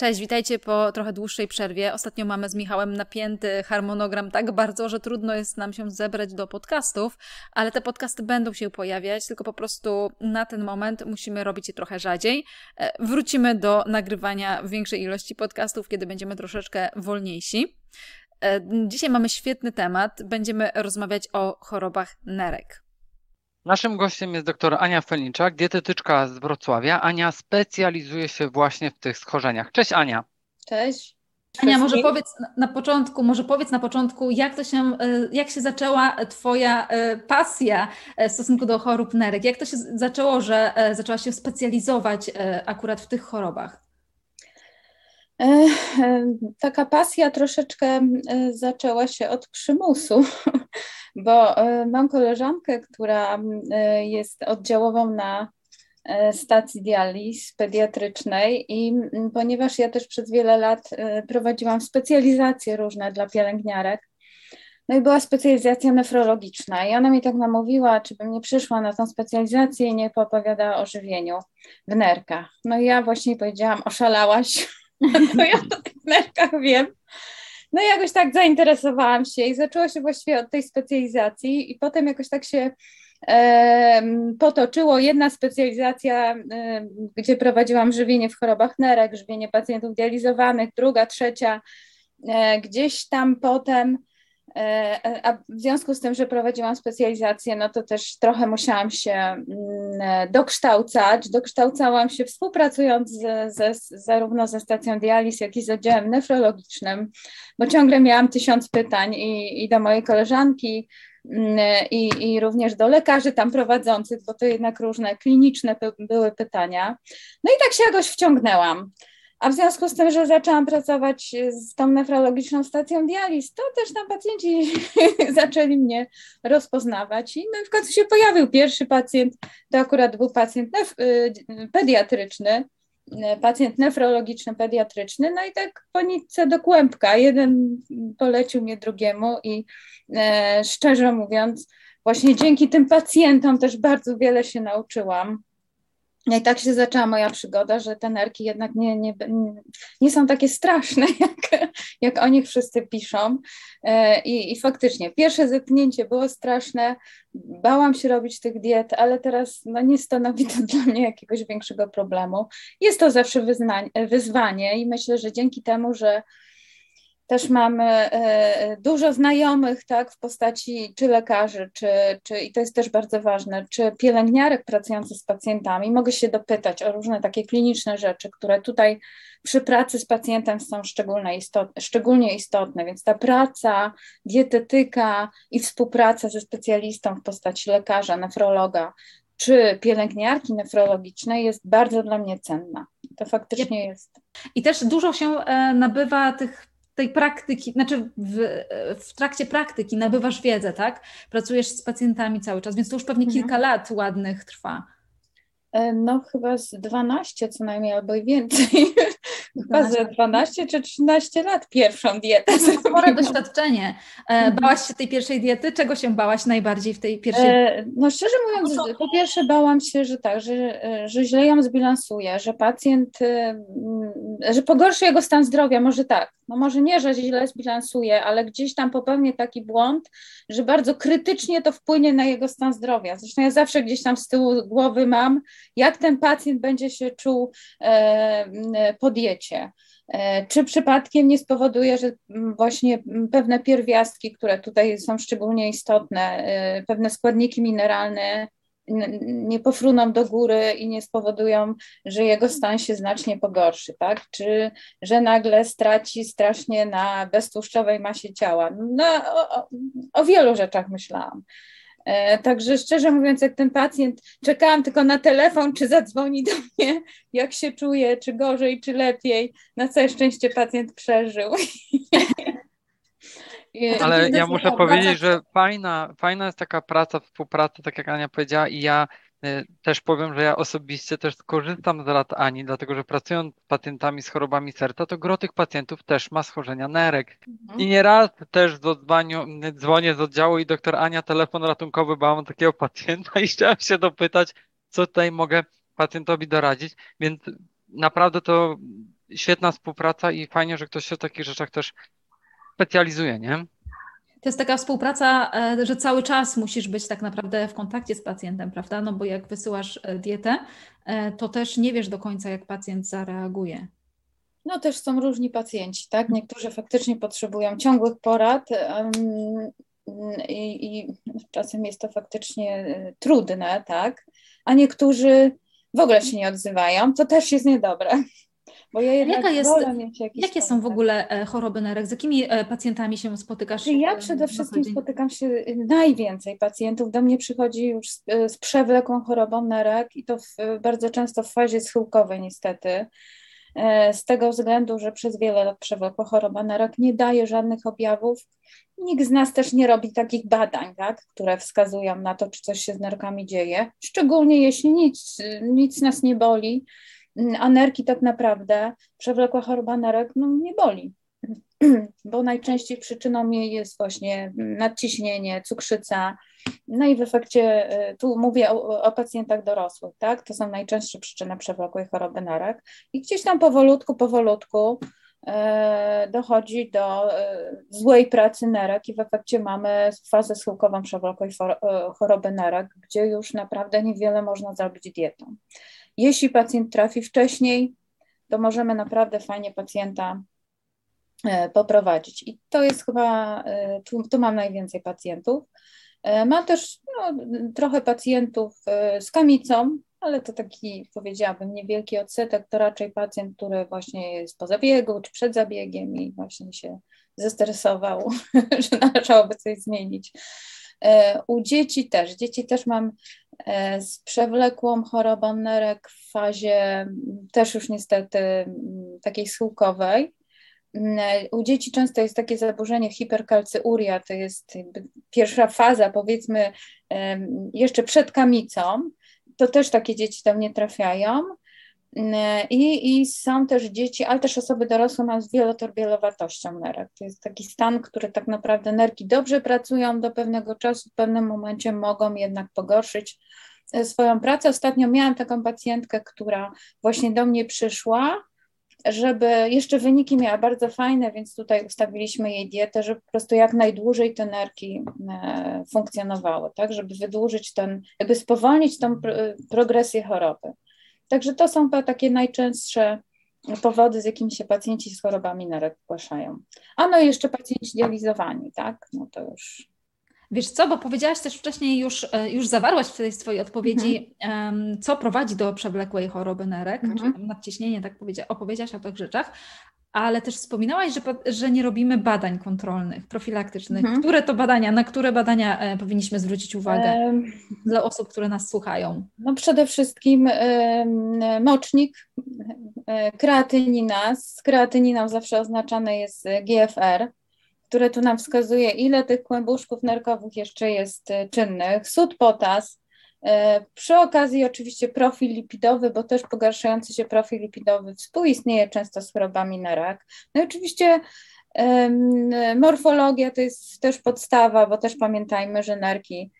Cześć, witajcie po trochę dłuższej przerwie. Ostatnio mamy z Michałem napięty harmonogram tak bardzo, że trudno jest nam się zebrać do podcastów, ale te podcasty będą się pojawiać, tylko po prostu na ten moment musimy robić je trochę rzadziej. E, wrócimy do nagrywania większej ilości podcastów, kiedy będziemy troszeczkę wolniejsi. E, dzisiaj mamy świetny temat. Będziemy rozmawiać o chorobach nerek. Naszym gościem jest dr Ania Felniczak, dietetyczka z Wrocławia. Ania specjalizuje się właśnie w tych schorzeniach. Cześć Ania. Cześć. Ania, może powiedz na początku, może powiedz na początku, jak to się, e, jak się zaczęła Twoja e, pasja e, w stosunku do chorób nerek? Jak to się zaczęło, że zaczęłaś się specjalizować akurat w tych chorobach? Taka pasja troszeczkę zaczęła się od przymusu, bo mam koleżankę, która jest oddziałową na stacji dializ pediatrycznej i ponieważ ja też przez wiele lat prowadziłam specjalizacje różne dla pielęgniarek, no i była specjalizacja nefrologiczna i ona mi tak namówiła, czy bym nie przyszła na tą specjalizację i nie poopowiadała o żywieniu w nerkach. No i ja właśnie powiedziałam, oszalałaś, to ja o tych nerkach wiem. No i jakoś tak zainteresowałam się i zaczęło się właściwie od tej specjalizacji i potem jakoś tak się e, potoczyło. Jedna specjalizacja, e, gdzie prowadziłam żywienie w chorobach nerek, żywienie pacjentów dializowanych, druga, trzecia, e, gdzieś tam potem a w związku z tym, że prowadziłam specjalizację, no to też trochę musiałam się mm, dokształcać. Dokształcałam się współpracując z, ze, zarówno ze stacją dializ, jak i z oddziałem nefrologicznym, bo ciągle miałam tysiąc pytań i, i do mojej koleżanki, mm, i, i również do lekarzy tam prowadzących, bo to jednak różne kliniczne były pytania. No i tak się jakoś wciągnęłam. A w związku z tym, że zaczęłam pracować z tą nefrologiczną stacją dializ, to też tam pacjenci zaczęli mnie rozpoznawać. I no w końcu się pojawił pierwszy pacjent, to akurat był pacjent y, pediatryczny, y, pacjent nefrologiczny, pediatryczny, no i tak po nitce do kłębka. Jeden polecił mnie drugiemu i e, szczerze mówiąc, właśnie dzięki tym pacjentom też bardzo wiele się nauczyłam no i tak się zaczęła moja przygoda, że te nerki jednak nie, nie, nie są takie straszne, jak, jak o nich wszyscy piszą. E, I, I faktycznie, pierwsze zetknięcie było straszne, bałam się robić tych diet, ale teraz no, nie stanowi to dla mnie jakiegoś większego problemu. Jest to zawsze wyzwanie i myślę, że dzięki temu, że też mamy e, dużo znajomych, tak, w postaci czy lekarzy, czy, czy, i to jest też bardzo ważne, czy pielęgniarek pracujących z pacjentami. Mogę się dopytać o różne takie kliniczne rzeczy, które tutaj przy pracy z pacjentem są szczególnie istotne, szczególnie istotne. Więc ta praca, dietetyka i współpraca ze specjalistą w postaci lekarza, nefrologa, czy pielęgniarki nefrologicznej jest bardzo dla mnie cenna. To faktycznie jest. I też dużo się e, nabywa tych tej praktyki, znaczy w, w, trakcie praktyki nabywasz wiedzę, tak? Pracujesz z pacjentami cały czas, więc to już pewnie mhm. kilka lat ładnych trwa. E, no chyba z 12 co najmniej, albo i więcej. Chyba ze 12 czy 13 lat pierwszą dietę. Spore doświadczenie. E, mhm. Bałaś się tej pierwszej diety? Czego się bałaś najbardziej w tej pierwszej? E, no szczerze mówiąc, po pierwsze bałam się, że tak, że, że źle ją zbilansuję, że pacjent, że pogorszy jego stan zdrowia, może tak. No może nie, że źle zbilansuje, ale gdzieś tam popełnię taki błąd, że bardzo krytycznie to wpłynie na jego stan zdrowia. Zresztą ja zawsze gdzieś tam z tyłu głowy mam, jak ten pacjent będzie się czuł po diecie E, czy przypadkiem nie spowoduje, że właśnie pewne pierwiastki, które tutaj są szczególnie istotne, e, pewne składniki mineralne nie pofruną do góry i nie spowodują, że jego stan się znacznie pogorszy, tak? Czy że nagle straci strasznie na beztłuszczowej masie ciała. No, o, o wielu rzeczach myślałam. E, także szczerze mówiąc, jak ten pacjent, czekałam tylko na telefon, czy zadzwoni do mnie, jak się czuje, czy gorzej, czy lepiej. Na całe szczęście pacjent przeżył. Ale ja muszę powiedzieć, że fajna, fajna jest taka praca, współpraca, tak jak Ania powiedziała, i ja też powiem, że ja osobiście też korzystam z rad Ani, dlatego że pracując z pacjentami z chorobami serca, to gro tych pacjentów też ma schorzenia nerek. Mhm. I nieraz też dzwonię, dzwonię z oddziału i doktor Ania telefon ratunkowy, bo mam takiego pacjenta i chciałem się dopytać, co tutaj mogę pacjentowi doradzić, więc naprawdę to świetna współpraca i fajnie, że ktoś się w takich rzeczach też specjalizuje, nie? To jest taka współpraca, e, że cały czas musisz być tak naprawdę w kontakcie z pacjentem, prawda? No bo jak wysyłasz e, dietę, e, to też nie wiesz do końca, jak pacjent zareaguje. No też są różni pacjenci, tak? Niektórzy faktycznie potrzebują ciągłych porad i, i czasem jest to faktycznie trudne, tak? A niektórzy w ogóle się nie odzywają, to też jest niedobre. Bo ja Jaka jest, jakie są w ogóle e, choroby nerek? Z jakimi e, pacjentami się spotykasz? Ja przede wszystkim spotykam się najwięcej pacjentów. Do mnie przychodzi już z, z przewlekłą chorobą nerek i to w, bardzo często w fazie schyłkowej niestety. E, z tego względu, że przez wiele lat przewlekła choroba nerek nie daje żadnych objawów. Nikt z nas też nie robi takich badań, tak, które wskazują na to, czy coś się z nerkami dzieje. Szczególnie jeśli nic, nic nas nie boli a nerki tak naprawdę, przewlekła choroba nerek, no nie boli, bo najczęściej przyczyną jej jest właśnie nadciśnienie, cukrzyca, no i w efekcie, y, tu mówię o, o, pacjentach dorosłych, tak? To są najczęstsze przyczyny przewlekłej choroby nerek. I gdzieś tam powolutku, powolutku e, dochodzi do e, złej pracy nerek i w efekcie mamy fazę schyłkową przewlekłej choroby nerek, gdzie już naprawdę niewiele można zrobić dietą. Jeśli pacjent trafi wcześniej, to możemy naprawdę fajnie pacjenta e, poprowadzić. I to jest chyba, e, tu, tu mam najwięcej pacjentów. E, mam też no, trochę pacjentów z kamicą, ale to taki, powiedziałabym, niewielki odsetek, to raczej pacjent, który właśnie jest po zabiegu czy przed zabiegiem i właśnie się zestresował, że należałoby coś zmienić. U dzieci też. Dzieci też mam E, z przewlekłą chorobą nerek w fazie też już niestety takiej schyłkowej. U dzieci często jest takie zaburzenie hiperkalcyuria, to jest pierwsza faza, powiedzmy, jeszcze przed kamicą. To też takie dzieci tam nie trafiają. I, I są też dzieci, ale też osoby dorosłe mają z wielotorbielowatością nerek. To jest taki stan, który tak naprawdę nerki dobrze pracują do pewnego czasu, w pewnym momencie mogą jednak pogorszyć e, swoją pracę. Ostatnio miałam taką pacjentkę, która właśnie do mnie przyszła, żeby jeszcze wyniki miała bardzo fajne, więc tutaj ustawiliśmy jej dietę, żeby po prostu jak najdłużej te nerki e, funkcjonowały, tak, żeby wydłużyć ten, jakby spowolnić tą progresję choroby. Także to są takie najczęstsze powody, z jakimi się pacjenci z chorobami nerek zgłaszają. A no i jeszcze pacjenci dializowani, tak? No to już. Wiesz co, bo powiedziałaś też wcześniej, już, e, już zawarłaś w tej swojej odpowiedzi, mhm. co prowadzi do przewlekłej choroby nerek, mhm. czy nadciśnienie, tak opowiedziałaś o tych rzeczach, ale też wspominałaś, że, że nie robimy badań kontrolnych, profilaktycznych. Mhm. Które to badania, na które badania e, powinniśmy zwrócić uwagę dla osób, które nas słuchają? No przede wszystkim e, mocznik, e, kreatynina. Z kreatyniną zawsze oznaczane jest GFR, które tu nam wskazuje, ile tych kłębuszków nerkowych jeszcze jest e, czynnych. Sód potas, E, przy okazji oczywiście profil lipidowy, bo też pogarszający się profil lipidowy współistnieje często z chorobami na rak. No i oczywiście morfologia to jest też podstawa, bo też pamiętajmy, że nerki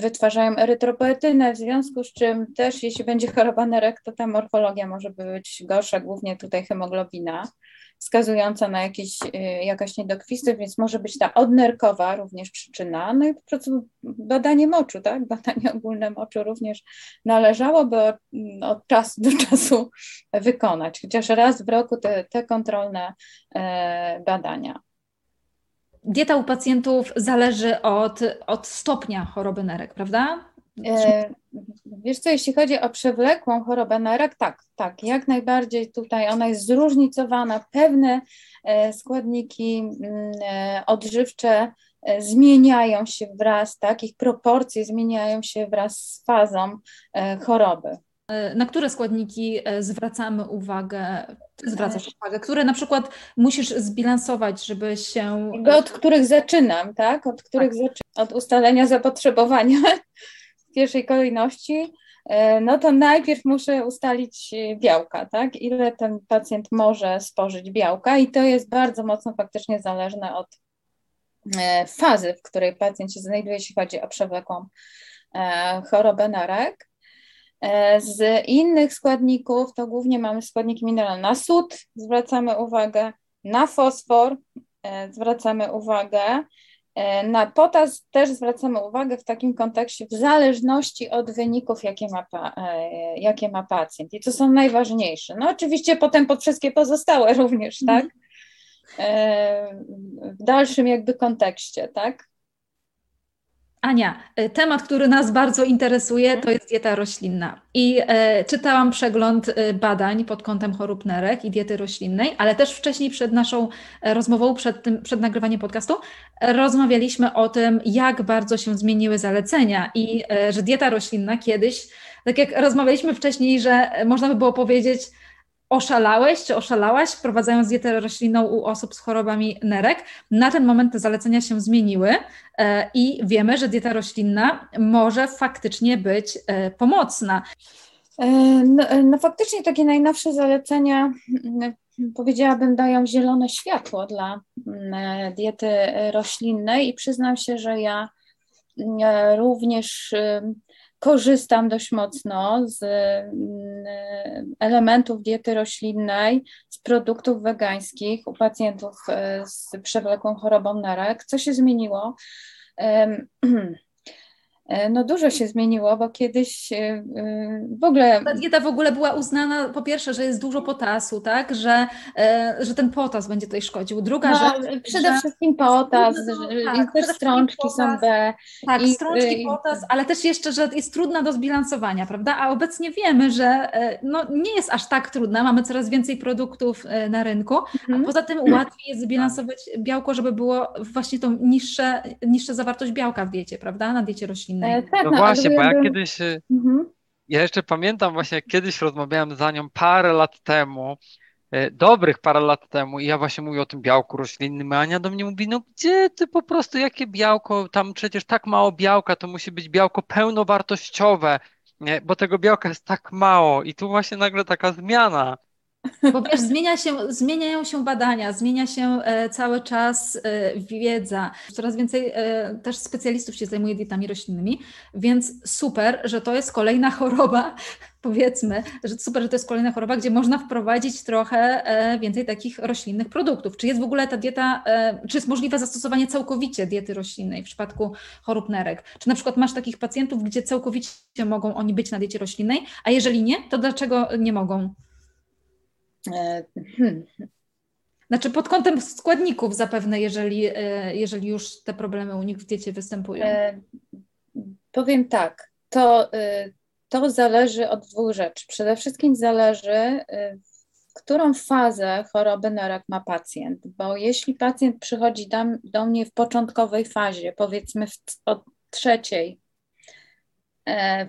wytwarzają erytropoetynę, w związku z czym też jeśli będzie choroba nerek, to ta morfologia może być gorsza, głównie tutaj hemoglobina wskazująca na jakieś, y, jakaś niedokwistność, więc może być ta odnerkowa również przyczyna. No i po prostu badanie moczu, tak? Badanie ogólne moczu również należałoby od, od czasu do czasu wykonać, chociaż raz w roku te, te kontrolne e, badania. Dieta u pacjentów zależy od, od stopnia choroby nerek, prawda? E, wiesz co, jeśli chodzi o przewlekłą chorobę nerek, tak, tak, jak najbardziej tutaj ona jest zróżnicowana. Pewne e, składniki mm, e, odżywcze zmieniają się wraz, tak, ich proporcje zmieniają się wraz z fazą choroby. Na które składniki zwracamy uwagę, zwracasz uwagę, które na przykład musisz zbilansować, żeby się. Od których zaczynam, tak? Od których tak. zaczynam, od ustalenia zapotrzebowania pierwszej kolejności, e, no to najpierw muszę ustalić białka, tak? Ile ten pacjent może spożyć białka i to jest bardzo mocno faktycznie zależne od e, fazy, w której pacjent się znajduje, jeśli chodzi o przewlekłą e, chorobę nerek. Z innych składników to głównie mamy składniki mineralne. Na sód zwracamy uwagę, na fosfor zwracamy uwagę, na potas też zwracamy uwagę w takim kontekście w zależności od wyników, jakie ma, jakie ma pacjent i co są najważniejsze. No oczywiście potem pod wszystkie pozostałe również, tak? Mhm. W dalszym jakby kontekście, tak? Ania, e, temat, który nas bardzo interesuje, to jest dieta roślinna. I e, czytałam przegląd e, badań pod kątem chorób nerek i diety roślinnej, ale też wcześniej przed naszą e, rozmową, przed, tym, przed nagrywaniem podcastu, rozmawialiśmy o tym, jak bardzo się zmieniły zalecenia i e, że dieta roślinna kiedyś, tak jak rozmawialiśmy wcześniej, że można by było powiedzieć, oszalałeś czy oszalałaś, wprowadzając dietę roślinną u osób z chorobami nerek. Na ten moment te zalecenia się zmieniły e, i wiemy, że dieta roślinna może faktycznie być e, pomocna. E, no, no faktycznie takie najnowsze zalecenia mm, powiedziałabym dają zielone światło dla mm, diety roślinnej i przyznam się, że ja mm, również korzystam dość mocno z mm, elementów diety roślinnej, z produktów wegańskich u pacjentów e, z przewlekłą chorobą nerek. Co się zmieniło? E, no dużo się zmieniło, bo kiedyś e, e, w ogóle... Ta dieta w ogóle była uznana, po pierwsze, że jest dużo potasu, tak, że, że ten potas będzie tutaj szkodził. Druga no, rzecz... Przede że... wszystkim potas, no, tak, też strączki są B. Tak, i, strączki, potas, ale też jeszcze, że jest trudna do zbilansowania, prawda, a obecnie wiemy, że no, nie jest aż tak trudna, mamy coraz więcej produktów na rynku, mhm. a poza tym łatwiej jest zbilansować białko, żeby było właśnie tą niższe, niższa zawartość białka w diecie, prawda, na diecie roślinnej innej. Tak, no, no właśnie, bo ja kiedyś, e, mhm. ja jeszcze pamiętam właśnie, jak kiedyś rozmawiałem za nią parę lat temu, e, dobrych parę lat temu i ja właśnie mówię o tym białku roślinnym, a Ania do mnie mówi, no gdzie ty po prostu, jakie białko, tam przecież tak mało białka, to musi być białko pełnowartościowe, nie? bo tego białka jest tak mało i tu właśnie nagle taka zmiana. Bo wiesz, zmienia się, zmieniają się badania, zmienia się e, cały czas e, wiedza. Coraz więcej e, też specjalistów się zajmuje dietami roślinnymi, więc super, że to jest kolejna choroba, powiedzmy, że super, że to jest kolejna choroba, gdzie można wprowadzić trochę więcej takich roślinnych produktów. Czy jest w ogóle ta dieta, czy jest możliwe zastosowanie całkowicie diety roślinnej w przypadku chorób nerek? Czy na przykład masz takich pacjentów, gdzie całkowicie mogą oni być na diecie roślinnej, a jeżeli nie, to dlaczego nie mogą? E, hmm. Znaczy pod kątem składników zapewne, jeżeli, e, jeżeli już te problemy u nich w diecie występują. E, powiem tak, to, to zależy od dwóch rzeczy. Przede wszystkim zależy, w którą fazę choroby na rak ma pacjent, bo jeśli pacjent przychodzi do, do mnie w początkowej fazie, powiedzmy w, od trzeciej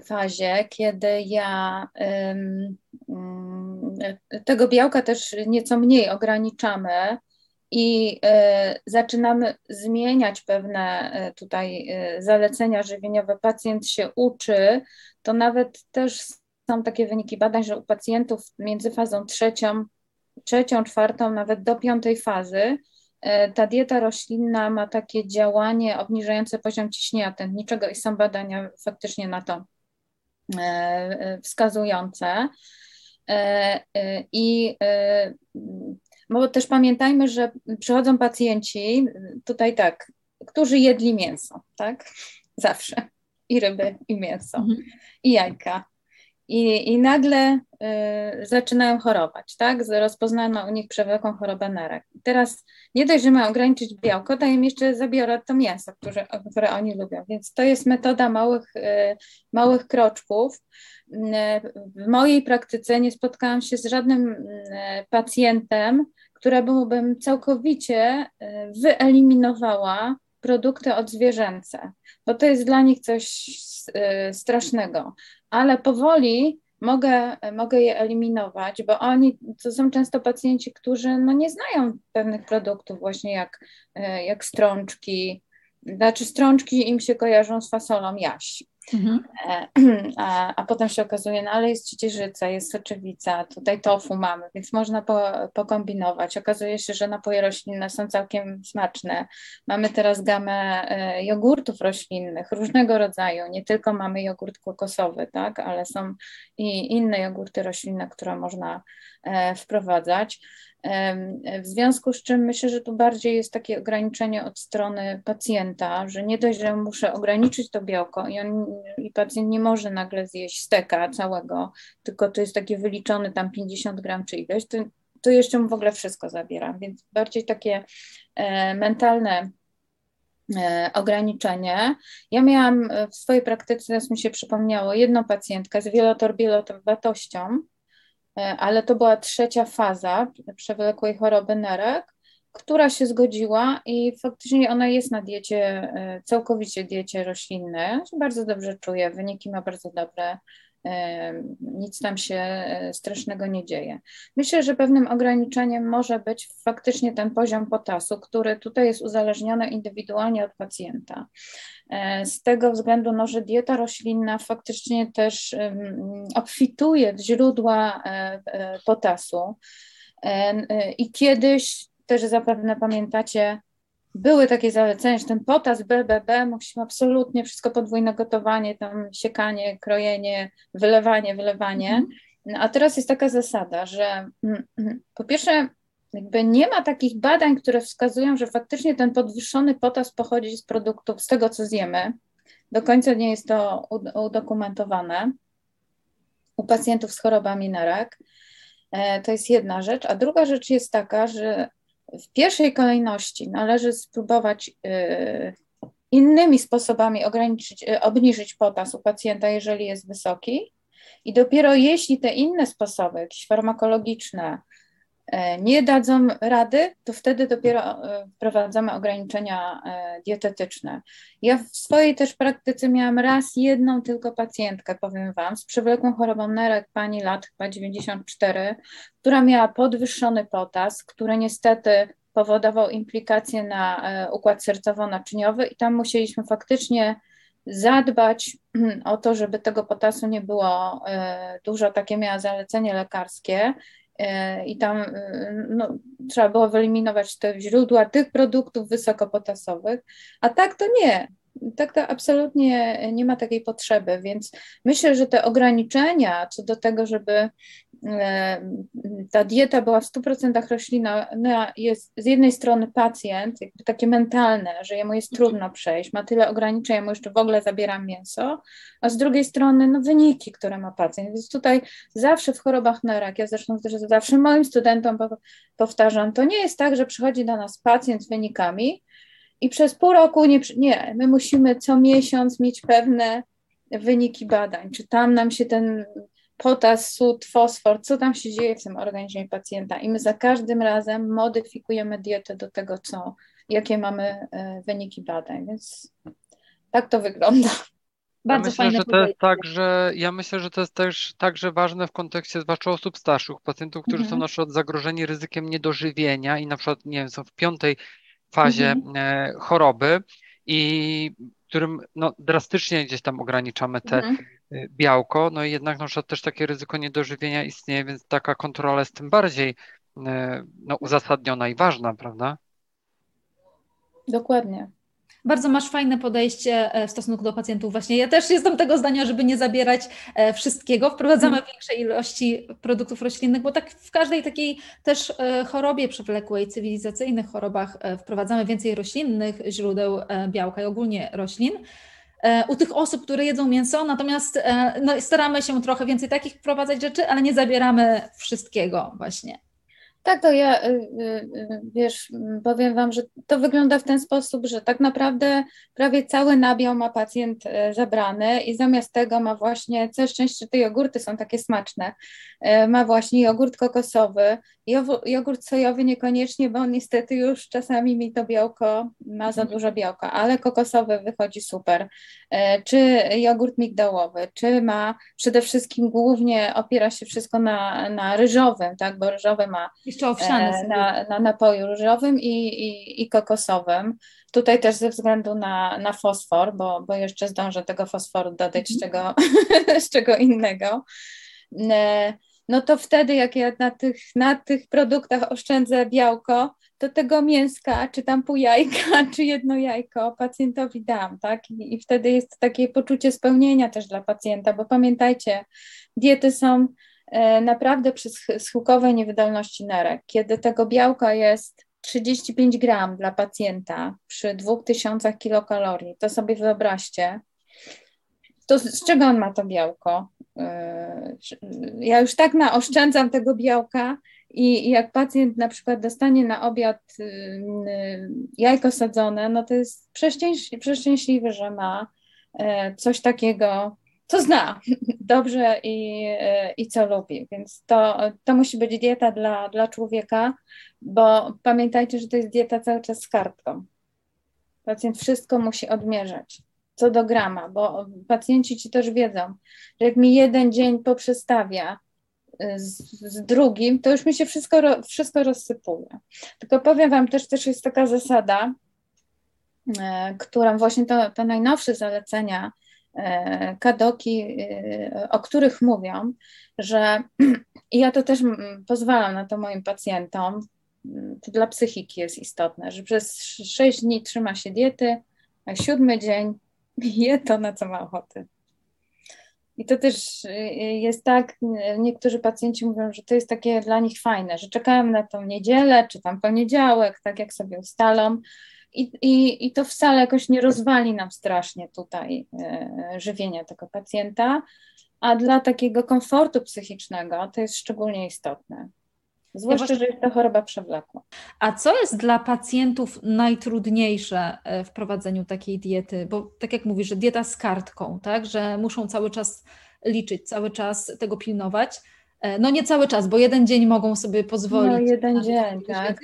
fazie, kiedy ja tego białka też nieco mniej ograniczamy i e, zaczynamy zmieniać pewne e, tutaj e, zalecenia żywieniowe, pacjent się uczy, to nawet też są takie wyniki badań, że u pacjentów między fazą trzecią, trzecią, czwartą, nawet do piątej fazy, ta dieta roślinna ma takie działanie obniżające poziom ciśnienia tętniczego i są badania faktycznie na to wskazujące. E, e, I e, bo też pamiętajmy, że przychodzą pacjenci, tutaj tak, którzy jedli mięso, tak? Zawsze. I ryby, i mięso, mhm. i jajka. I, i nagle y, zaczynają chorować, tak? Rozpoznano u nich przewlekłą chorobę nerek. Teraz nie dość, że mają ograniczyć białko, to im jeszcze zabiorę to mięso, które, które oni lubią. Więc to jest metoda małych, y, małych kroczków, w mojej praktyce nie spotkałam się z żadnym mm, pacjentem, któremu bym całkowicie e, wyeliminowała produkty odzwierzęce, bo to jest dla nich coś e, strasznego. Ale powoli mogę, mogę je eliminować, bo oni to są często pacjenci, którzy no nie znają pewnych produktów, właśnie jak, e, jak strączki. Znaczy, strączki im się kojarzą z fasolą jaś Mhm. E, a, a potem się okazuje, no ale jest ciecierzyca, jest soczewica, tutaj tofu mamy, więc można po, pokombinować. Okazuje się, że napoje roślinne są całkiem smaczne. Mamy teraz gamę e, jogurtów roślinnych różnego rodzaju, nie tylko mamy jogurt kokosowy, tak, ale są i inne jogurty roślinne, które można e, wprowadzać. W związku z czym myślę, że tu bardziej jest takie ograniczenie od strony pacjenta, że nie dość, że muszę ograniczyć to białko i, on, i pacjent nie może nagle zjeść steka całego, tylko to jest takie wyliczony tam 50 gram czy ileś, to, to jeszcze mu w ogóle wszystko zabieram, więc bardziej takie e, mentalne e, ograniczenie. Ja miałam w swojej praktyce, teraz mi się przypomniało, jedną pacjentkę z wielotorbielotowością, E, ale to była trzecia faza przewlekłej choroby nerek, która się zgodziła i faktycznie ona jest na diecie, e, całkowicie diecie roślinnej. Bardzo dobrze czuje, wyniki ma bardzo dobre, nic tam się e, strasznego nie dzieje. Myślę, że pewnym ograniczeniem może być faktycznie ten poziom potasu, który tutaj jest uzależniony indywidualnie od pacjenta. E, z tego względu, no, że dieta roślinna faktycznie też obfituje w źródła e, potasu. I kiedyś, też zapewne pamiętacie, były takie zalecenia, że ten potas BBB musimy absolutnie wszystko podwójne gotowanie, tam siekanie, krojenie, wylewanie, wylewanie. Mhm. No, a teraz jest taka zasada, że mm, mm, po pierwsze jakby nie ma takich badań, które wskazują, że faktycznie ten podwyższony potas pochodzi z produktów, z tego co zjemy. Do końca nie jest to udokumentowane u pacjentów z chorobami nerek. E, to jest jedna rzecz. A druga rzecz jest taka, że w pierwszej kolejności należy spróbować y, innymi sposobami ograniczyć, y, obniżyć potas u pacjenta, jeżeli jest wysoki. I dopiero jeśli te inne sposoby, jakieś farmakologiczne, nie dadzą rady, to wtedy dopiero e, wprowadzamy ograniczenia e, dietetyczne. Ja w swojej też praktyce miałam raz jedną tylko pacjentkę, powiem Wam, z przewlekłą chorobą nerek, pani lat chyba 94, która miała podwyższony potas, który niestety powodował implikacje na układ sercowo-naczyniowy i tam musieliśmy faktycznie zadbać o to, żeby tego potasu nie było dużo, takie miała zalecenie lekarskie E, i tam e, no, trzeba było wyeliminować te źródła tych produktów wysokopotasowych, a tak to nie. Tak to absolutnie nie ma takiej potrzeby, więc myślę, że te ograniczenia co do tego, żeby E, ta dieta była w 100% roślina, no, jest z jednej strony pacjent, jakby takie mentalne, że jemu jest trudno przejść, ma tyle ograniczeń, ja mu jeszcze w ogóle zabieram mięso, a z drugiej strony no, wyniki, które ma pacjent. Więc tutaj zawsze w chorobach nerek, ja zresztą też zawsze moim studentom powtarzam, to nie jest tak, że przychodzi do nas pacjent z wynikami i przez pół roku nie, nie my musimy co miesiąc mieć pewne wyniki badań, czy tam nam się ten potas, sód, fosfor, co tam się dzieje w tym organizmie pacjenta. I my za każdym razem modyfikujemy dietę do tego, co, jakie mamy e, wyniki badań. Więc tak to wygląda. Bardzo ja myślę, że to jest także, ja myślę, że to jest też także ważne w kontekście zwłaszcza osób starszych, pacjentów, którzy mhm. są na przykład zagrożeni ryzykiem niedożywienia i na przykład, nie wiem, są w piątej fazie mhm. E, choroby i którym no, drastycznie gdzieś tam ograniczamy te mhm. Y, białko, no i jednak na przykład też takie ryzyko niedożywienia istnieje, więc taka kontrola jest tym bardziej y, no, uzasadniona i ważna, prawda? Dokładnie. Bardzo masz fajne podejście e, w stosunku do pacjentów. Właśnie ja też jestem tego zdania, żeby nie zabierać e, wszystkiego. Wprowadzamy hmm. większe ilości produktów roślinnych, bo tak w każdej takiej też e, chorobie przewlekłej, cywilizacyjnych chorobach wprowadzamy więcej roślinnych źródeł białka i ogólnie roślin u tych osób, które jedzą mięso, natomiast no, staramy się trochę więcej takich wprowadzać rzeczy, ale nie zabieramy wszystkiego właśnie. Tak, to ja, y, y, y, wiesz, powiem Wam, że to wygląda w ten sposób, że tak naprawdę prawie cały nabiał ma pacjent zabrany i zamiast tego ma właśnie, całe szczęście te jogurty są takie smaczne, ma właśnie jogurt kokosowy, jogurt sojowy niekoniecznie, bo on niestety już czasami mi to białko ma za dużo białka, ale kokosowy wychodzi super, czy jogurt migdałowy, czy ma przede wszystkim głównie opiera się wszystko na, na ryżowym, tak, bo ryżowy ma Jeszcze owsiane na, na napoju różowym i, i, i kokosowym. Tutaj też ze względu na, na fosfor, bo, bo jeszcze zdążę tego fosforu dodać z czego, z czego innego. No to wtedy, jak ja na tych, na tych produktach oszczędzę białko, to tego mięska, czy tam pół jajka, czy jedno jajko pacjentowi dam, tak? I, I, wtedy jest takie poczucie spełnienia też dla pacjenta, bo pamiętajcie, diety są e, naprawdę przy schyłkowej niewydolności nerek. Kiedy tego białka jest 35 gram dla pacjenta przy 2000 kilokalorii, to sobie wyobraźcie, to z czego on ma to białko? E, ja już tak naoszczędzam tego białka, i jak pacjent na przykład dostanie na obiad y, y, jajko sadzone, no to jest przeszczęśliwy, że ma e, coś takiego, co zna dobrze i, i co lubi. Więc to, to musi być dieta dla, dla człowieka, bo pamiętajcie, że to jest dieta cały czas z kartką. Pacjent wszystko musi odmierzać co do grama, bo pacjenci ci też wiedzą, że jak mi jeden dzień poprzestawia z, z, drugim, to już mi się wszystko, wszystko rozsypuje. Tylko powiem Wam też, też jest taka zasada, e, którą właśnie to, to najnowsze zalecenia kadoki, e, o których mówią, że i ja to też pozwalam na to moim pacjentom, to dla psychiki jest istotne, że przez 6 dni trzyma się diety, a siódmy dzień je to, na co ma ochoty. I to też y, jest tak, niektórzy pacjenci mówią, że to jest takie dla nich fajne, że czekają na tą niedzielę czy tam poniedziałek, tak jak sobie ustalą. I, i, I to wcale jakoś nie rozwali nam strasznie tutaj e, żywienia tego pacjenta, a dla takiego komfortu psychicznego to jest szczególnie istotne. Zwłaszcza, ja że jest to choroba przewlekła. A co jest dla pacjentów najtrudniejsze e, w prowadzeniu takiej diety? Bo tak jak mówisz, że dieta z kartką, tak, że muszą cały czas liczyć, cały czas tego pilnować. E, no nie cały czas, bo jeden dzień mogą sobie pozwolić. No jeden dzień, tak.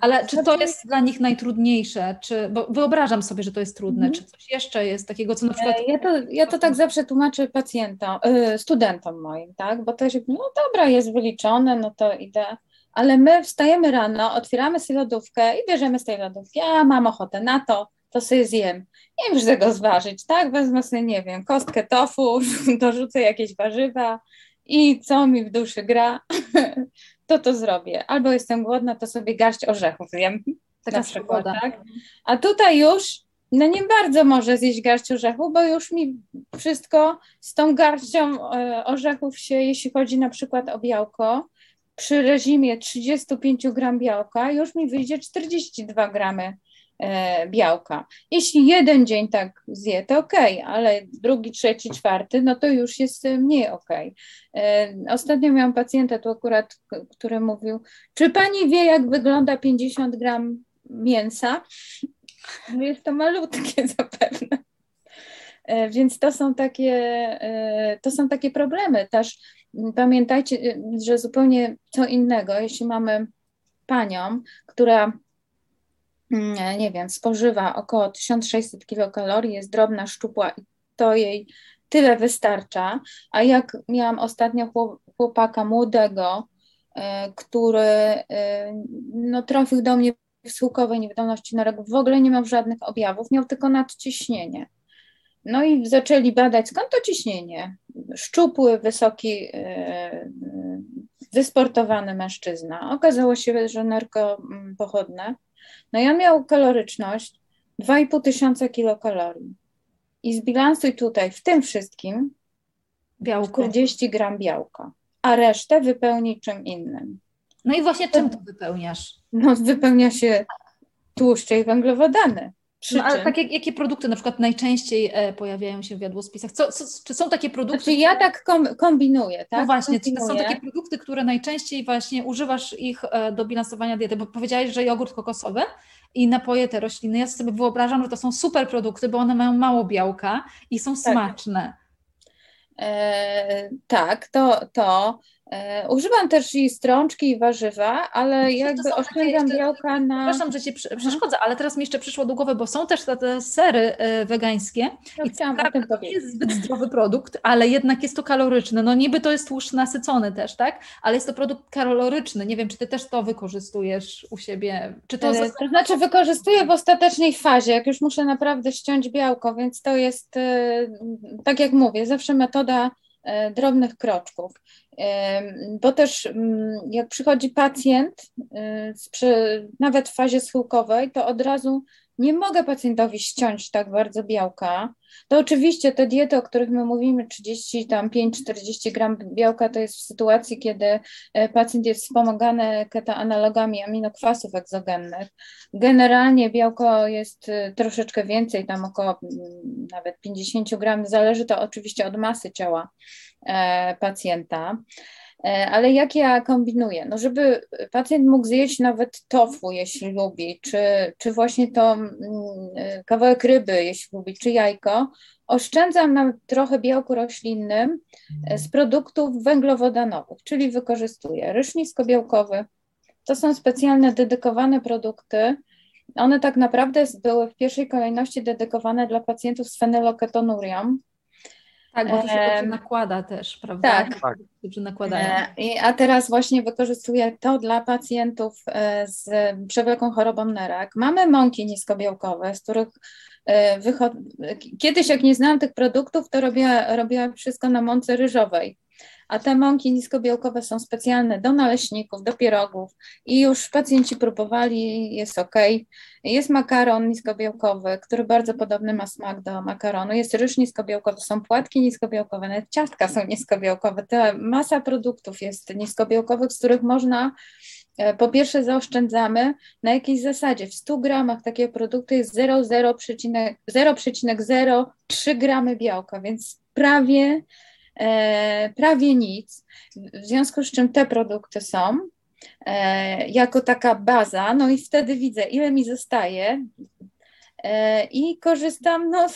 Ale czy to jest dla nich najtrudniejsze? Czy, bo wyobrażam sobie, że to jest trudne. Mhm. Czy coś jeszcze jest takiego, co na przykład... E, ja to, ja to tak zawsze tłumaczę pacjentom, studentom moim, tak? Bo to się, no dobra, jest wyliczone, no to idę ale my wstajemy rano, otwieramy sobie lodówkę i bierzemy z tej lodówki, a mam ochotę na to, to sobie zjem. Nie wiem, tego zważyć, tak? Wezmę sobie, nie wiem, kostkę tofu, dorzucę jakieś warzywa i co mi w duszy gra, to to zrobię. Albo jestem głodna, to sobie garść orzechów zjem, Taka na przykład, tak? A tutaj już no nie bardzo może zjeść garść orzechów, bo już mi wszystko z tą garścią e, orzechów się, jeśli chodzi na przykład o białko, przy reżimie 35 gram białka już mi wyjdzie 42 gramy białka. Jeśli jeden dzień tak zje, to ok, ale drugi, trzeci, czwarty, no to już jest mniej ok. E, ostatnio miałam pacjenta tu akurat, który mówił, czy pani wie, jak wygląda 50 gram mięsa? No jest to malutkie zapewne. E, więc to są takie, to są takie problemy. Też Pamiętajcie, że zupełnie co innego, jeśli mamy panią, która nie wiem, spożywa około 1600 kilokalorii, jest drobna, szczupła i to jej tyle wystarcza, a jak miałam ostatnio chłopaka młodego, y, który y, no, trafił do mnie w słuchowej niewydolności nerek, w ogóle nie miał żadnych objawów, miał tylko nadciśnienie. No i zaczęli badać, skąd to ciśnienie. Szczupły, wysoki, e, wysportowany mężczyzna. Okazało się, że narko pochodne. No i on miał kaloryczność 2,5 tysiąca kilokalorii. I zbilansuj tutaj w tym wszystkim białko. 40 gram białka, a resztę wypełni czym innym. No i właśnie czym to wypełniasz? No, wypełnia się tłuszcze i węglowodany. No, ale tak, jak, jakie produkty na przykład najczęściej e, pojawiają się w jadłospisach? Co, co, czy są takie produkty? Znaczy ja tak kom, kombinuję, tak? No właśnie, kombinuję. czy to są takie produkty, które najczęściej właśnie używasz ich e, do bilansowania diety? Bo powiedziałeś, że jogurt kokosowy i napoje te rośliny. Ja sobie wyobrażam, że to są super produkty, bo one mają mało białka i są tak. smaczne. E, tak, to, to używam też i strączki, i warzywa, ale jakby oszczędzam białka na. Przepraszam, że ci przeszkodzę, ale teraz mi jeszcze przyszło do głowy, bo są też te, te sery e, wegańskie. No, I chciałam o tym to nie jest zbyt zdrowy produkt, ale jednak jest to kaloryczny. No niby to jest tłuszcz nasycony też, tak? Ale jest to produkt kaloryczny. Nie wiem, czy ty też to wykorzystujesz u siebie. Czy to, e, to znaczy wykorzystuję w ostatecznej fazie, jak już muszę naprawdę ściąć białko, więc to jest, tak jak mówię, zawsze metoda drobnych kroczków. Bo też mm, jak przychodzi pacjent, y, nawet w fazie schyłkowej, to od razu nie mogę pacjentowi ściąć tak bardzo białka. To oczywiście te diety, o których my mówimy, 30, tam 5-40 gram białka, to jest w sytuacji, kiedy e, pacjent jest wspomagany ketoanalogami aminokwasów egzogennych. Generalnie białko jest e, troszeczkę więcej, tam około mm, nawet 50 gram, zależy to oczywiście od masy ciała e, pacjenta. E, ale jak ja kombinuję? No, żeby pacjent mógł zjeść nawet tofu, jeśli lubi, czy, czy właśnie to mm, e, kawałek ryby, jeśli lubi, czy jajko, oszczędzam na trochę białku roślinnym e, z produktów węglowodanowych, czyli wykorzystuję ryż niskobiałkowy. To są specjalne, dedykowane produkty. One tak naprawdę były w pierwszej kolejności dedykowane dla pacjentów z fenyloketonurią, tak, bo to się dobrze nakłada też, prawda? Tak. tak. Dobrze nakładają. A teraz właśnie wykorzystuję to dla pacjentów e, z przewlekłą chorobą nerek. Mamy mąki niskobiałkowe, z których e, wychod... kiedyś jak nie znałam tych produktów, to robiła, robiła wszystko na mące ryżowej a te mąki niskobiałkowe są specjalne do naleśników, do pierogów i już pacjenci próbowali, jest ok. Jest makaron niskobiałkowy, który bardzo podobny ma smak do makaronu. Jest ryż niskobiałkowy, są płatki niskobiałkowe, nawet ciastka są niskobiałkowe. Ta masa produktów jest niskobiałkowych, z których można e, po pierwsze zaoszczędzamy na jakiej zasadzie. W 100 gramach takiego produktu jest 0,03 gramy białka, więc prawie prawie nic, w związku z czym te produkty są e, jako taka baza, no i wtedy widzę, ile mi zostaje e, i korzystam no,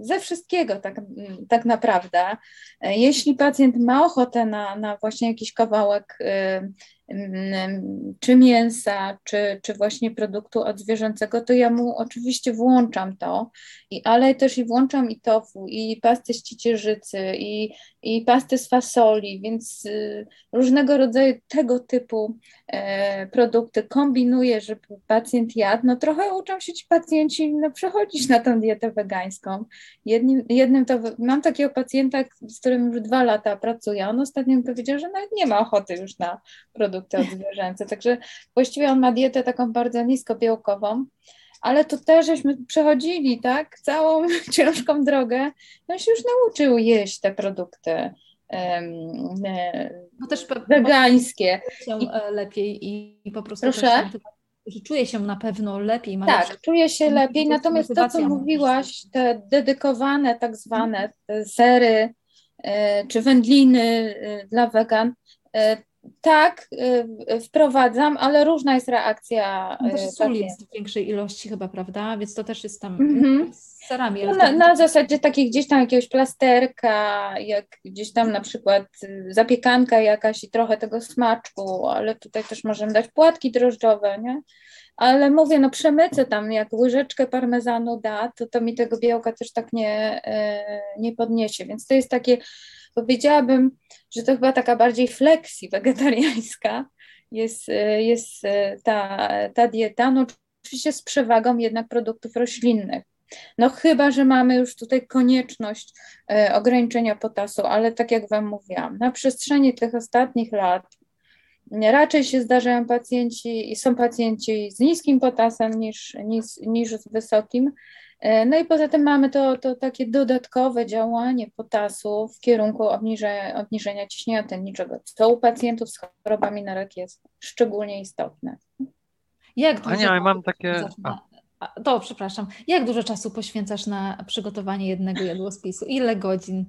ze wszystkiego tak, tak naprawdę. Jeśli pacjent ma ochotę na, na właśnie jakiś kawałek czy mięsa, czy, czy właśnie produktu odzwierzęcego, to ja mu oczywiście włączam to, i, ale też i włączam i tofu, i pastę z ciecierzycy, i, i pastę z fasoli, więc y, różnego rodzaju tego typu e, produkty kombinuję, żeby pacjent jadł. No trochę uczą się ci pacjenci no, przechodzić na tą dietę wegańską. Jednym, jednym to, mam takiego pacjenta, z którym już dwa lata pracuję, on ostatnio mi powiedział, że nawet nie ma ochoty już na produkty odzwierzęce, także właściwie on ma dietę taką bardzo niskobiałkową, ale to też żeśmy przechodzili, tak, całą ciężką drogę, no się już nauczył jeść te produkty um, bo też wegańskie. Się I, e, lepiej i, po prostu proszę? że czuje się na pewno lepiej. Ma tak, lepsze... czuje się lepiej, natomiast to, co mówiłaś, te dedykowane tak zwane te sery e, czy wędliny dla wegan, tak, y, wprowadzam, ale różna jest reakcja. No też y, jest w większej ilości chyba, prawda? Więc to też jest tam mm-hmm. z serami. No, na, na zasadzie takiej gdzieś tam jakiegoś plasterka, jak gdzieś tam na przykład y, zapiekanka jakaś i trochę tego smaczku, ale tutaj też możemy dać płatki drożdżowe, nie? Ale mówię, no przemycę tam, jak łyżeczkę parmezanu da, to to mi tego białka też tak nie, nie podniesie, więc to jest takie powiedziałabym, że to chyba taka bardziej flexi wegetariańska jest, jest ta, ta dieta, no oczywiście z przewagą jednak produktów roślinnych. No chyba, że mamy już tutaj konieczność e, ograniczenia potasu, ale tak jak Wam mówiłam, na przestrzeni tych ostatnich lat raczej się zdarzają pacjenci i są pacjenci z niskim potasem niż, niż, niż z wysokim, E, no i poza tym mamy to, to takie dodatkowe działanie potasu w kierunku obniżenia, obniżenia ciśnienia tętniczego, co u pacjentów z chorobami nerek jest szczególnie istotne. Jak dużo Ania, mam takie... To, przepraszam. Jak dużo czasu poświęcasz na przygotowanie jednego jadłospisu? Ile godzin?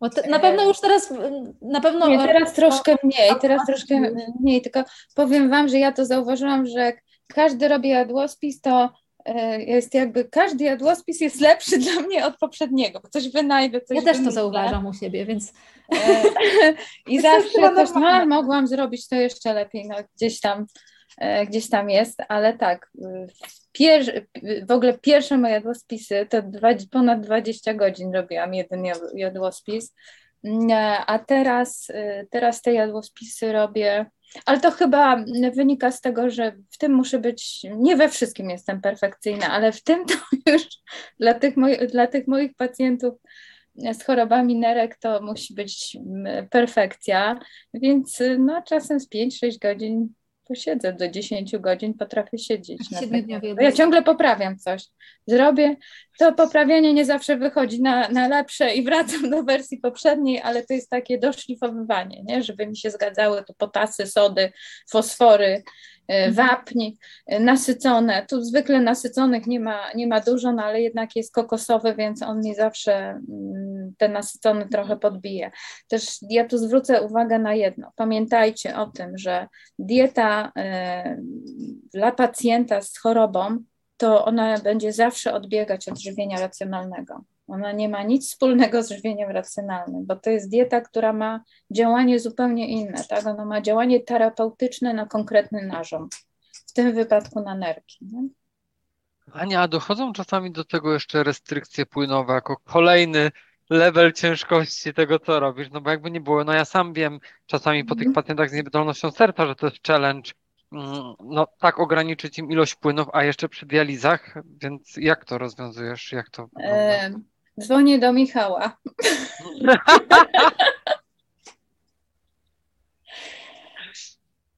Bo te, na pewno już teraz, na pewno... Nie, teraz troszkę mniej, teraz troszkę mniej, tylko powiem Wam, że ja to zauważyłam, że jak każdy robi jadłospis, to e, jest jakby, każdy jadłospis jest lepszy dla mnie od poprzedniego, bo coś wynajdę, coś Ja też to zauważam u siebie, więc... E, I zawsze też, no, mogłam zrobić to jeszcze lepiej, no, gdzieś tam e, gdzieś tam jest, ale tak, pier, w ogóle pierwsze moje jadłospisy to dwa, ponad 20 godzin robiłam jeden jadłospis, a teraz, teraz te jadłospisy robię ale to chyba wynika z tego, że w tym muszę być, nie we wszystkim jestem perfekcyjna, ale w tym to już dla tych, moi, dla tych moich pacjentów z chorobami nerek to musi być mm, perfekcja, więc no, czasem z 5-6 godzin posiedzę do 10 godzin, potrafię siedzieć. Na ja ciągle poprawiam coś. Zrobię, to poprawianie nie zawsze wychodzi na, na lepsze i wracam do wersji poprzedniej, ale to jest takie doszlifowywanie, nie? żeby mi się zgadzały to potasy, sody, fosfory, E, mhm. wapni e, nasycone. Tu zwykle nasyconych nie ma, nie ma dużo, no ale jednak jest kokosowy, więc on mi zawsze mm, ten nasycony trochę podbije. Też ja tu zwrócę uwagę na jedno. Pamiętajcie o tym, że dieta e, dla pacjenta z chorobą to ona będzie zawsze odbiegać od żywienia racjonalnego. Ona nie ma nic wspólnego z żywieniem racjonalnym, bo to jest dieta, która ma działanie zupełnie inne. Tak? Ona ma działanie terapeutyczne na konkretny narząd, w tym wypadku na nerki. Nie? Ania, a dochodzą czasami do tego jeszcze restrykcje płynowe jako kolejny level ciężkości tego, co robisz, no bo jakby nie było, no ja sam wiem czasami po tych mhm. pacjentach z niewydolnością serca, że to jest challenge, mm, no tak ograniczyć im ilość płynów, a jeszcze przy dializach, więc jak to rozwiązujesz, jak to Dzwonię do Michała.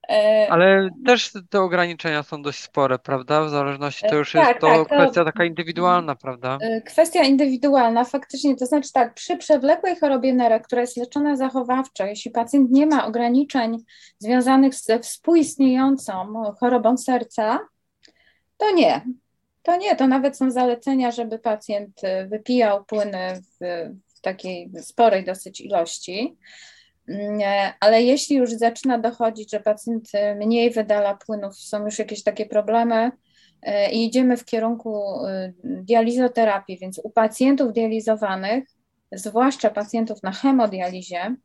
E, Ale też te ograniczenia są dość spore, prawda? W zależności to już tak, jest to tak, kwestia taka indywidualna, prawda? E, kwestia indywidualna, faktycznie, to znaczy tak, przy przewlekłej chorobie nerek, która jest leczona zachowawczo, jeśli pacjent nie ma ograniczeń związanych ze współistniejącą chorobą serca, to nie. To nie, to nawet są zalecenia, żeby pacjent y, wypijał płyny w, w takiej sporej dosyć ilości. Mm, e, ale jeśli już zaczyna dochodzić, że pacjent y, mniej wydala płynów, są już jakieś takie problemy e, i idziemy w kierunku y, dializoterapii, więc u pacjentów dializowanych, zwłaszcza pacjentów na hemodializie,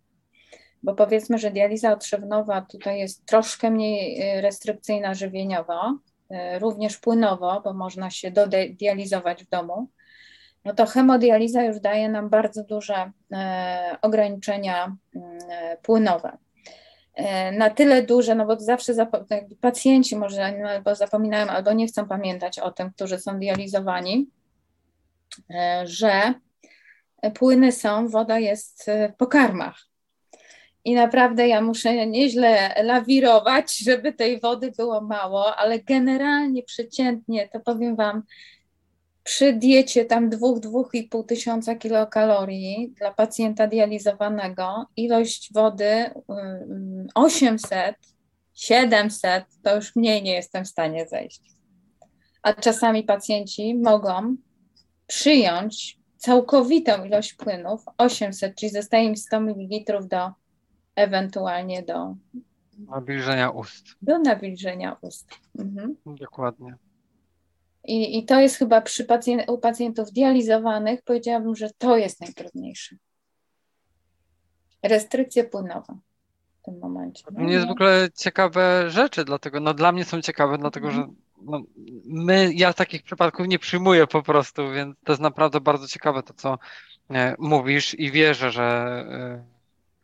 bo powiedzmy, że dializa otrzewnowa tutaj jest troszkę mniej restrykcyjna żywieniowo, również płynowo, bo można się dodializować w domu, no to hemodializa już daje nam bardzo duże e, ograniczenia e, płynowe. Na tyle duże, no bo zawsze pacjenci może albo zapominają, albo nie chcą pamiętać o tym, którzy są dializowani, że płyny są, woda jest w pokarmach i naprawdę ja muszę nieźle lawirować, żeby tej wody było mało, ale generalnie przeciętnie to powiem Wam, przy diecie tam 2-2,5 tysiąca kilokalorii dla pacjenta dializowanego, ilość wody 800, mm, 700 to już mniej nie jestem w stanie zejść. A czasami pacjenci mogą przyjąć całkowitą ilość płynów 800, czyli zostaje im 100 ml do ewentualnie do nawilżenia ust. Do nawilżenia ust. Mhm. Dokładnie. I, I to jest chyba przy pacjent, u pacjentów dializowanych, powiedziałabym, że to jest najtrudniejsze. Restrykcje płynowe w tym momencie. No, Niezwykle ciekawe rzeczy, dlatego no dla mnie są ciekawe, dlatego mhm. że no, my, ja takich przypadków nie przyjmuję po prostu, więc to jest naprawdę bardzo ciekawe to, co e, mówisz i wierzę, że e,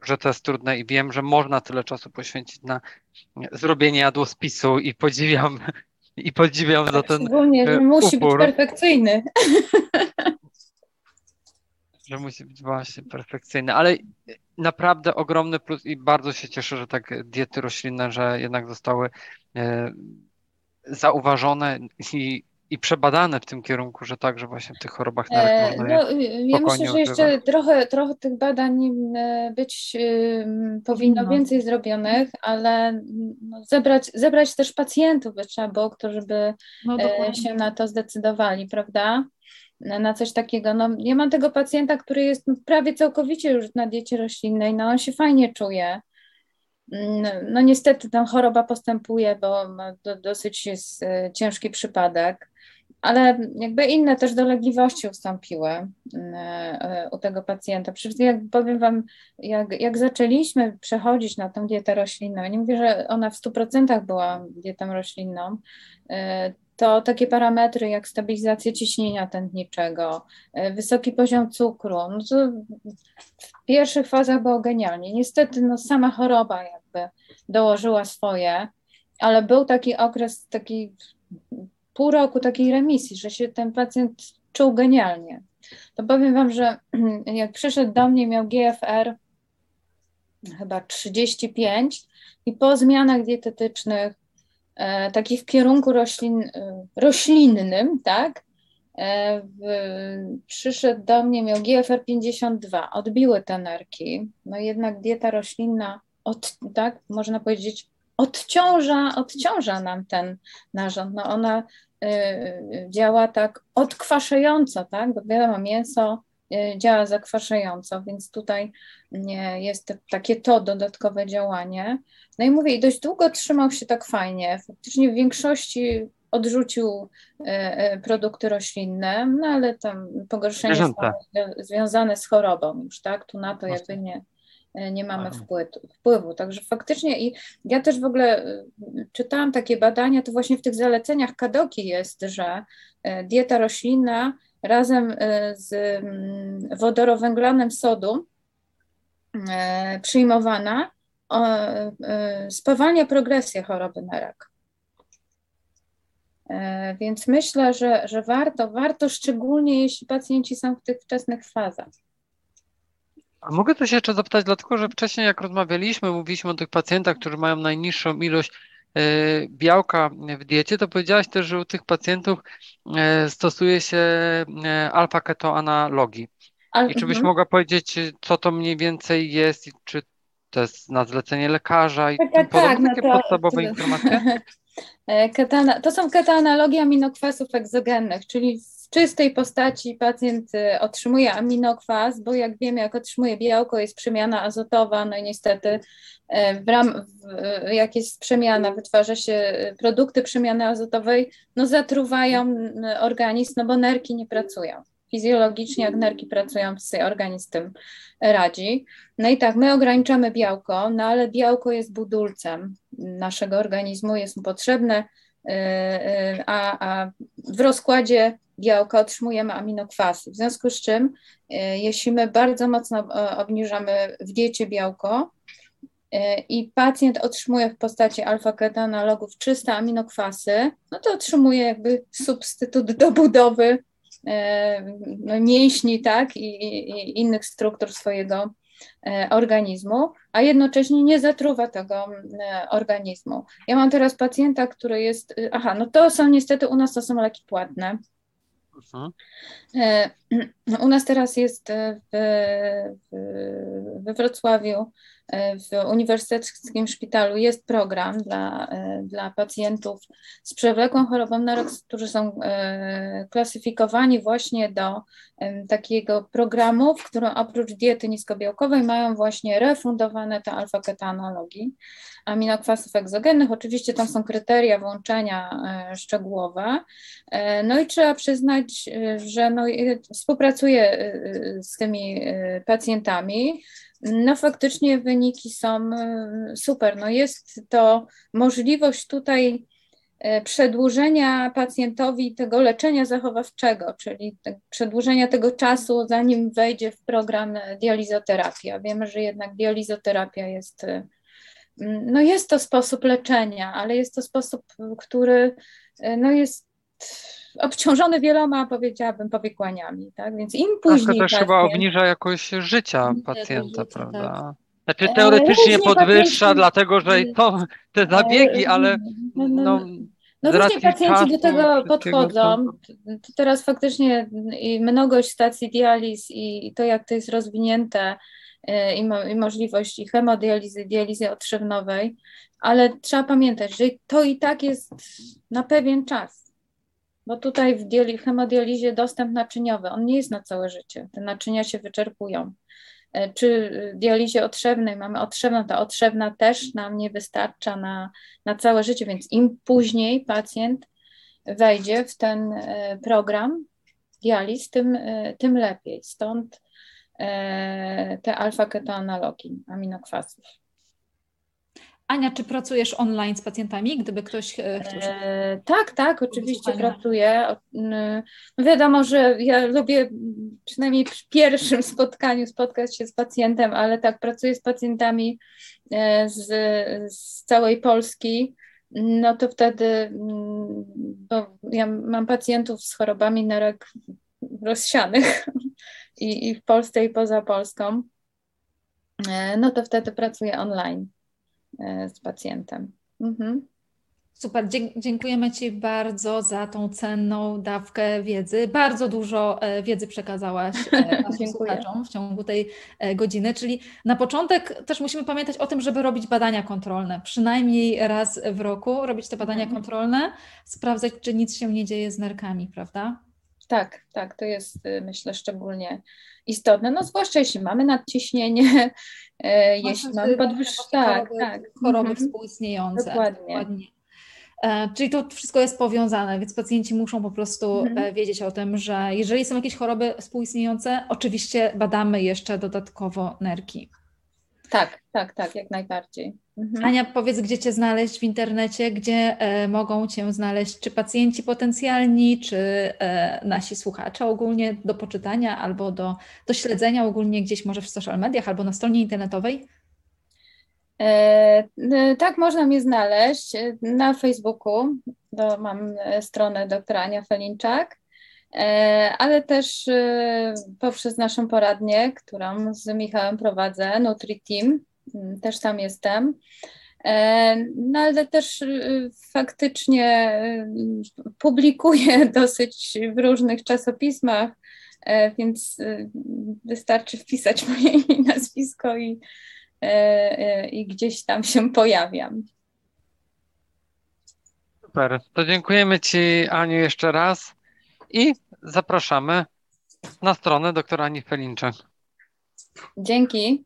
że to jest trudne i wiem, że można tyle czasu poświęcić na zrobienie jadłospisu i podziwiam i podziwiam za ten Szczególnie, że e, musi upór. być perfekcyjny. Że musi być właśnie perfekcyjny, ale naprawdę ogromny plus i bardzo się cieszę, że tak diety roślinne, że jednak zostały e, zauważone i i przebadane w tym kierunku, że także właśnie w tych chorobach nerek e, można no, Ja myślę, że jeszcze trochę, trochę tych badań e, być powinno no. więcej zrobionych, ale no, zebrać, zebrać też pacjentów by trzeba było, którzy by no, e, się na to zdecydowali, prawda? Na coś takiego. No, ja mam tego pacjenta, który jest prawie całkowicie już na diecie roślinnej, no on się fajnie czuje. No, no niestety ta choroba postępuje, bo do, dosyć jest ciężki przypadek ale jakby inne też dolegliwości ustąpiły e, u tego pacjenta. Przecież jak powiem Wam, jak, jak zaczęliśmy przechodzić na tę dietę roślinną, nie mówię, że ona w 100% była dietą roślinną, e, to takie parametry jak stabilizacja ciśnienia tętniczego, e, wysoki poziom cukru, no w pierwszych fazach było genialnie. Niestety no, sama choroba jakby dołożyła swoje, ale był taki okres, taki pół roku takiej remisji, że się ten pacjent czuł genialnie. To powiem Wam, że jak przyszedł do mnie, miał GFR chyba 35 i po zmianach dietetycznych, e, takich w kierunku roślin, e, roślinnym, tak, e, w, przyszedł do mnie, miał GFR 52, odbiły te nerki, no jednak dieta roślinna, od, tak, można powiedzieć, odciąża, odciąża nam ten narząd. No ona y, y, działa tak odkwaszająco, tak? Bo wiadomo, mięso y, działa zakwaszająco, więc tutaj nie jest takie to dodatkowe działanie. No i mówię, i dość długo trzymał się tak fajnie. Faktycznie w większości odrzucił produkty roślinne, no ale tam pogorszenie związane z chorobą już, tak? Tu na to jakby nie, nie mamy wpływu. Także faktycznie i ja też w ogóle e, czytałam takie badania, to właśnie w tych zaleceniach Kadoki jest, że e, dieta roślinna razem z mm, wodorowęglanem sodu przyjmowana spowalnia progresję choroby na rak. Więc myślę, że, że warto, warto szczególnie jeśli pacjenci są w tych wczesnych fazach. A mogę coś jeszcze zapytać, dlatego że wcześniej jak rozmawialiśmy, mówiliśmy o tych pacjentach, którzy mają najniższą ilość e, białka w diecie, to powiedziałaś też, że u tych pacjentów e, stosuje się e, alfa-ketoanalogi. Al- I czy byś mhm. mogła powiedzieć, co to mniej więcej jest i czy to jest na zlecenie lekarza i tak, tak, tak no takie to, podstawowe informacje? Ketana, to są ketoanalogie aminokwasów egzogennych, czyli czystej postaci pacjent y, otrzymuje aminokwas, bo jak wiemy, jak otrzymuje białko, jest przemiana azotowa, no i niestety y, w ram, w, jak jest przemiana, wytwarza się y, produkty przemiany azotowej, no zatruwają organizm, no bo nerki nie pracują. Fizjologicznie, jak nerki pracują, organizm tym radzi. No i tak, my ograniczamy białko, no ale białko jest budulcem naszego organizmu, jest mu potrzebne, a, a w rozkładzie białka otrzymujemy aminokwasy. W związku z czym, e, jeśli my bardzo mocno e, obniżamy w diecie białko e, i pacjent otrzymuje w postaci alfa-ketanalogów czyste aminokwasy, no to otrzymuje jakby substytut do budowy no, mięśni tak, i, i innych struktur swojego organizmu, a jednocześnie nie zatruwa tego organizmu. Ja mam teraz pacjenta, który jest, aha, no to są niestety u nas to są leki płatne, Mhm. E, u nas teraz jest w, w, we Wrocławiu, e, w Uniwersyteckim Szpitalu jest program dla, e, dla pacjentów z przewlekłą chorobą na rok, którzy są klasyfikowani właśnie do takiego programu, w którym oprócz diety niskobiałkowej mają właśnie refundowane te alfa-ketanologi aminokwasów egzogennych. Oczywiście tam są kryteria włączenia e, szczegółowe. E, no i trzeba przyznać, e, że no, współpracuję z tymi pacjentami. No faktycznie wyniki są super. No jest to możliwość tutaj przedłużenia pacjentowi tego leczenia zachowawczego, czyli przedłużenia tego czasu, zanim wejdzie w program dializoterapia. Wiemy, że jednak dializoterapia jest no jest to sposób leczenia, ale jest to sposób, który no jest obciążony wieloma, powiedziałabym, powikłaniami, tak? Więc im później. To też pacjent... chyba obniża jakość życia pacjenta, życia, prawda? Tak. Znaczy teoretycznie podwyższa, pacjenci... dlatego że są te zabiegi, ale no, no, no, no różnie pacjenci do tego podchodzą. To teraz faktycznie i mnogość stacji dializ i to, jak to jest rozwinięte, i, mo i możliwość i hemodializy, dializy otrzewnowej, ale trzeba pamiętać, że to i tak jest na pewien czas, bo tutaj w hemodializie dostęp naczyniowy, on nie jest na całe życie, te naczynia się wyczerpują. E, czy dializie otrzewnej mamy otrzewną, ta otrzewna też nam nie wystarcza na, na całe życie, więc im później pacjent wejdzie w ten program dializ, tym, tym lepiej. Stąd te alfa-ketoanalogi aminokwasów. Ania, czy pracujesz online z pacjentami, gdyby ktoś e, chciał? E, tak, tak, oczywiście pracuję. No wiadomo, że ja lubię przynajmniej przy pierwszym spotkaniu spotkać się z pacjentem, ale tak, pracuję z pacjentami e, z, z całej Polski. No to wtedy, mm, bo ja mam pacjentów z chorobami nerek rozsianych i, i w Polsce i poza Polską, e, no to wtedy pracuję online. E, z pacjentem. Mhm. Super, dziękujemy Ci bardzo za tą cenną dawkę wiedzy. Bardzo dużo e, wiedzy przekazałaś e, naszym słuchaczom w ciągu tej godziny, czyli na początek też musimy pamiętać o tym, żeby robić badania kontrolne. Przynajmniej raz w roku robić te badania mhm. kontrolne, sprawdzać, czy nic się nie dzieje z nerkami, prawda? Tak, tak, to jest y, myślę szczególnie istotne, no zwłaszcza jeśli mamy nadciśnienie, e, jeśli mamy podwyższenie, tak, tak. choroby mhm. współistniejące. Dokładnie. Dokładnie. E, czyli to wszystko jest powiązane, więc pacjenci muszą po prostu mhm. E, wiedzieć o tym, że jeżeli są jakieś choroby współistniejące, oczywiście badamy jeszcze dodatkowo nerki. Tak, tak, tak, jak najbardziej. Mhm. Ania, powiedz, gdzie Cię znaleźć w internecie, gdzie e, mogą Cię znaleźć czy pacjenci potencjalni, czy e, nasi słuchacze ogólnie do poczytania albo do, do śledzenia ogólnie gdzieś może w social mediach albo na stronie internetowej? E, tak, można mnie znaleźć na Facebooku. Do, mam stronę doktora Ania Felinczak, e, ale też e, poprzez naszą poradnię, którą z Michałem prowadzę, NutriTeam Mm, też tam jestem. E, no ale też faktycznie publikuję dosyć w różnych czasopismach, e, więc wystarczy wpisać moje imię i nazwisko i, e, i gdzieś tam się pojawiam. Super. To dziękujemy Ci, Aniu, jeszcze raz i zapraszamy na stronę doktora Ani Felinczak. Dzięki.